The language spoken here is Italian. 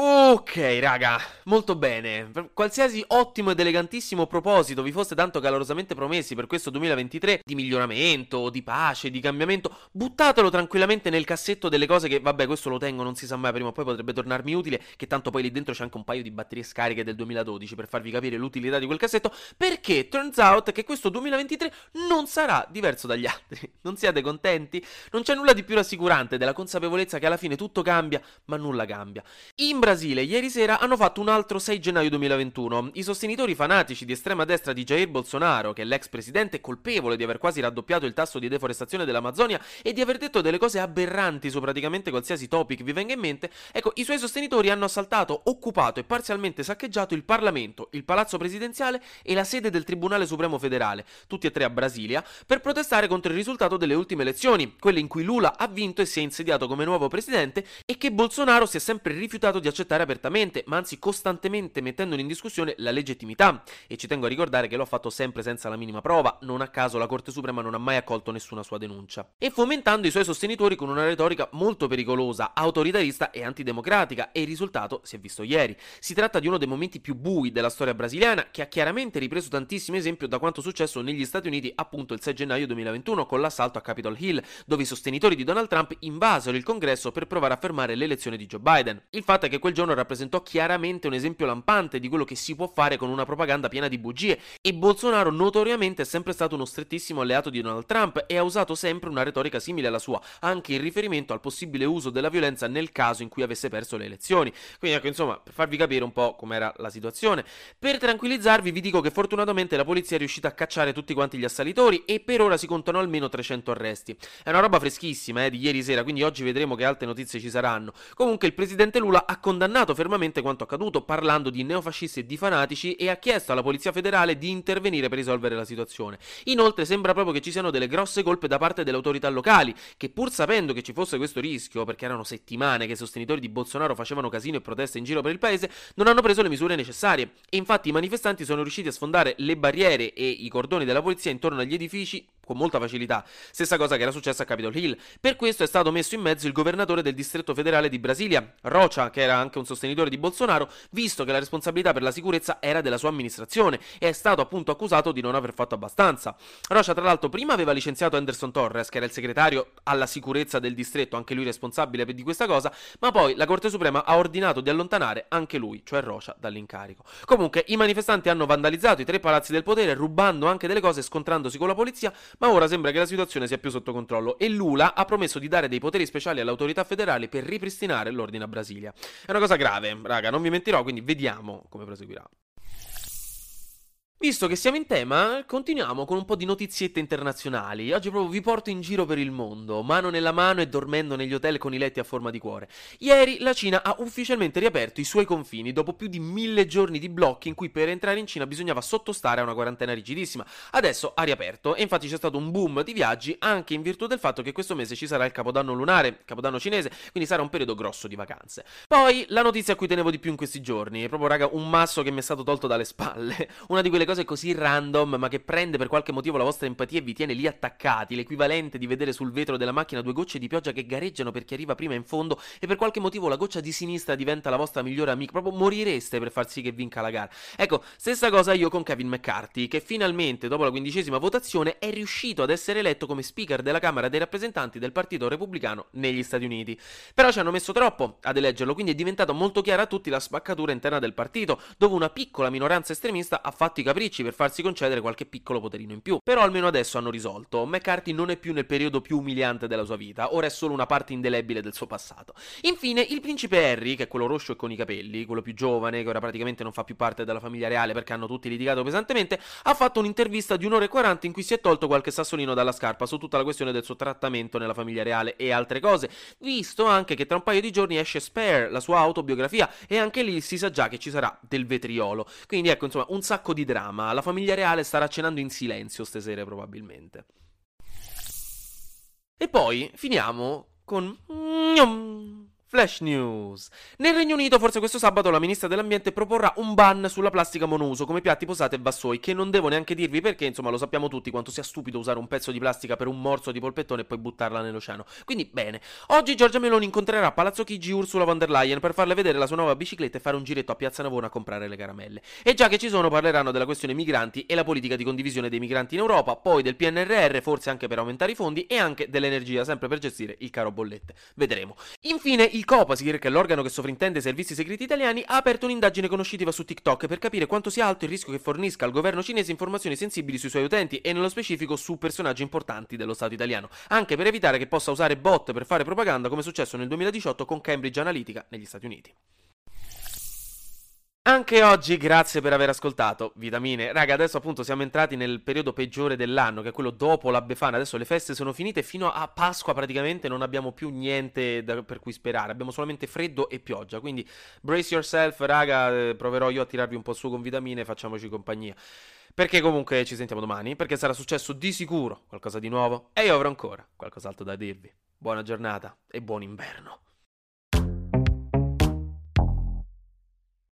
Ok, raga, molto bene. Per qualsiasi ottimo ed elegantissimo proposito vi foste tanto calorosamente promessi per questo 2023 di miglioramento, di pace, di cambiamento, buttatelo tranquillamente nel cassetto delle cose che, vabbè, questo lo tengo, non si sa mai, prima o poi potrebbe tornarmi utile, che tanto poi lì dentro c'è anche un paio di batterie scariche del 2012 per farvi capire l'utilità di quel cassetto, perché turns out che questo 2023 non sarà diverso dagli altri. Non siate contenti? Non c'è nulla di più rassicurante della consapevolezza che alla fine tutto cambia, ma nulla cambia. In Brasile ieri sera hanno fatto un altro 6 gennaio 2021. I sostenitori fanatici di estrema destra di Jair Bolsonaro, che è l'ex presidente colpevole di aver quasi raddoppiato il tasso di deforestazione dell'Amazzonia e di aver detto delle cose aberranti su praticamente qualsiasi topic vi venga in mente, ecco, i suoi sostenitori hanno assaltato, occupato e parzialmente saccheggiato il Parlamento, il Palazzo Presidenziale e la sede del Tribunale Supremo Federale, tutti e tre a Brasilia, per protestare contro il risultato delle ultime elezioni, quelle in cui Lula ha vinto e si è insediato come nuovo presidente e che Bolsonaro si è sempre rifiutato di accettare apertamente, ma anzi costantemente mettendone in discussione la legittimità. E ci tengo a ricordare che lo ha fatto sempre senza la minima prova, non a caso la Corte Suprema non ha mai accolto nessuna sua denuncia. E fomentando i suoi sostenitori con una retorica molto pericolosa, autoritarista e antidemocratica, e il risultato si è visto ieri. Si tratta di uno dei momenti più bui della storia brasiliana, che ha chiaramente ripreso tantissimo esempio da quanto successo negli Stati Uniti appunto il 6 gennaio 2021 con l'assalto a Capitol Hill, dove i sostenitori di Donald Trump invasero il congresso per provare a fermare l'elezione di Joe Biden. Il fatto è che quel giorno rappresentò chiaramente un esempio lampante di quello che si può fare con una propaganda piena di bugie e Bolsonaro notoriamente è sempre stato uno strettissimo alleato di Donald Trump e ha usato sempre una retorica simile alla sua, anche in riferimento al possibile uso della violenza nel caso in cui avesse perso le elezioni. Quindi ecco, insomma, per farvi capire un po' com'era la situazione, per tranquillizzarvi vi dico che fortunatamente la polizia è riuscita a cacciare tutti quanti gli assalitori e per ora si contano almeno 300 arresti. È una roba freschissima, eh, di ieri sera, quindi oggi vedremo che altre notizie ci saranno. Comunque il presidente Lula ha condannato fermamente quanto accaduto, parlando di neofascisti e di fanatici e ha chiesto alla Polizia Federale di intervenire per risolvere la situazione. Inoltre sembra proprio che ci siano delle grosse colpe da parte delle autorità locali, che pur sapendo che ci fosse questo rischio, perché erano settimane che i sostenitori di Bolsonaro facevano casino e proteste in giro per il paese, non hanno preso le misure necessarie. E infatti i manifestanti sono riusciti a sfondare le barriere e i cordoni della polizia intorno agli edifici con molta facilità. Stessa cosa che era successa a Capitol Hill. Per questo è stato messo in mezzo il governatore del distretto federale di Brasilia, Rocha, che era anche un sostenitore di Bolsonaro, visto che la responsabilità per la sicurezza era della sua amministrazione e è stato appunto accusato di non aver fatto abbastanza. Rocha, tra l'altro, prima aveva licenziato Anderson Torres, che era il segretario alla sicurezza del distretto, anche lui responsabile di questa cosa, ma poi la Corte Suprema ha ordinato di allontanare anche lui, cioè Rocha, dall'incarico. Comunque, i manifestanti hanno vandalizzato i tre palazzi del potere, rubando anche delle cose e scontrandosi con la polizia, ma ora sembra che la situazione sia più sotto controllo e Lula ha promesso di dare dei poteri speciali alle autorità federali per ripristinare l'ordine a Brasilia. È una cosa grave, raga, non vi mentirò, quindi vediamo come proseguirà. Visto che siamo in tema, continuiamo con un po' di notiziette internazionali. Oggi proprio vi porto in giro per il mondo, mano nella mano e dormendo negli hotel con i letti a forma di cuore. Ieri la Cina ha ufficialmente riaperto i suoi confini dopo più di mille giorni di blocchi in cui per entrare in Cina bisognava sottostare a una quarantena rigidissima. Adesso ha riaperto e infatti c'è stato un boom di viaggi anche in virtù del fatto che questo mese ci sarà il capodanno lunare, capodanno cinese, quindi sarà un periodo grosso di vacanze. Poi la notizia a cui tenevo di più in questi giorni, è proprio raga un masso che mi è stato tolto dalle spalle, una di quelle cose così random, ma che prende per qualche motivo la vostra empatia e vi tiene lì attaccati, l'equivalente di vedere sul vetro della macchina due gocce di pioggia che gareggiano per chi arriva prima in fondo e per qualche motivo la goccia di sinistra diventa la vostra migliore amica, proprio morireste per far sì che vinca la gara. Ecco, stessa cosa io con Kevin McCarthy, che finalmente, dopo la quindicesima votazione, è riuscito ad essere eletto come speaker della Camera dei rappresentanti del Partito Repubblicano negli Stati Uniti. Però ci hanno messo troppo ad eleggerlo, quindi è diventato molto chiara a tutti la spaccatura interna del partito, dove una piccola minoranza estremista ha fatto i capricci per farsi concedere qualche piccolo poterino in più. Però almeno adesso hanno risolto. McCarthy non è più nel periodo più umiliante della sua vita, ora è solo una parte indelebile del suo passato. Infine, il principe Harry, che è quello rosso e con i capelli, quello più giovane, che ora praticamente non fa più parte della famiglia reale perché hanno tutti litigato pesantemente, ha fatto un'intervista di un'ora e 40 in cui si è tolto qualche sassolino dalla scarpa su tutta la questione del suo trattamento nella famiglia reale e altre cose, visto anche che tra un paio di giorni esce Spare, la sua autobiografia, e anche lì si sa già che ci sarà del vetriolo. Quindi ecco, insomma, un sacco di dramma. La famiglia reale starà cenando in silenzio stasera probabilmente. E poi finiamo con Flash News. Nel Regno Unito, forse questo sabato, la ministra dell'ambiente proporrà un ban sulla plastica monouso come piatti posate e vassoi, che non devo neanche dirvi perché, insomma, lo sappiamo tutti quanto sia stupido usare un pezzo di plastica per un morso di polpettone e poi buttarla nell'oceano. Quindi, bene. Oggi Giorgia Meloni incontrerà Palazzo Chigi Ursula von der Leyen per farle vedere la sua nuova bicicletta e fare un giretto a Piazza Navona a comprare le caramelle. E già che ci sono, parleranno della questione migranti e la politica di condivisione dei migranti in Europa, poi del PNRR, forse anche per aumentare i fondi, e anche dell'energia, sempre per gestire il caro bollette. Vedremo. Infine, il Copasir, che è l'organo che sovrintende i servizi segreti italiani, ha aperto un'indagine conoscitiva su TikTok per capire quanto sia alto il rischio che fornisca al governo cinese informazioni sensibili sui suoi utenti e nello specifico su personaggi importanti dello Stato italiano, anche per evitare che possa usare bot per fare propaganda come è successo nel 2018 con Cambridge Analytica negli Stati Uniti. Anche oggi grazie per aver ascoltato Vitamine. Raga, adesso appunto siamo entrati nel periodo peggiore dell'anno, che è quello dopo la Befana. Adesso le feste sono finite, fino a Pasqua praticamente non abbiamo più niente da, per cui sperare. Abbiamo solamente freddo e pioggia. Quindi brace yourself, raga, eh, proverò io a tirarvi un po' su con Vitamine, facciamoci compagnia. Perché comunque ci sentiamo domani, perché sarà successo di sicuro qualcosa di nuovo e io avrò ancora qualcos'altro da dirvi. Buona giornata e buon inverno.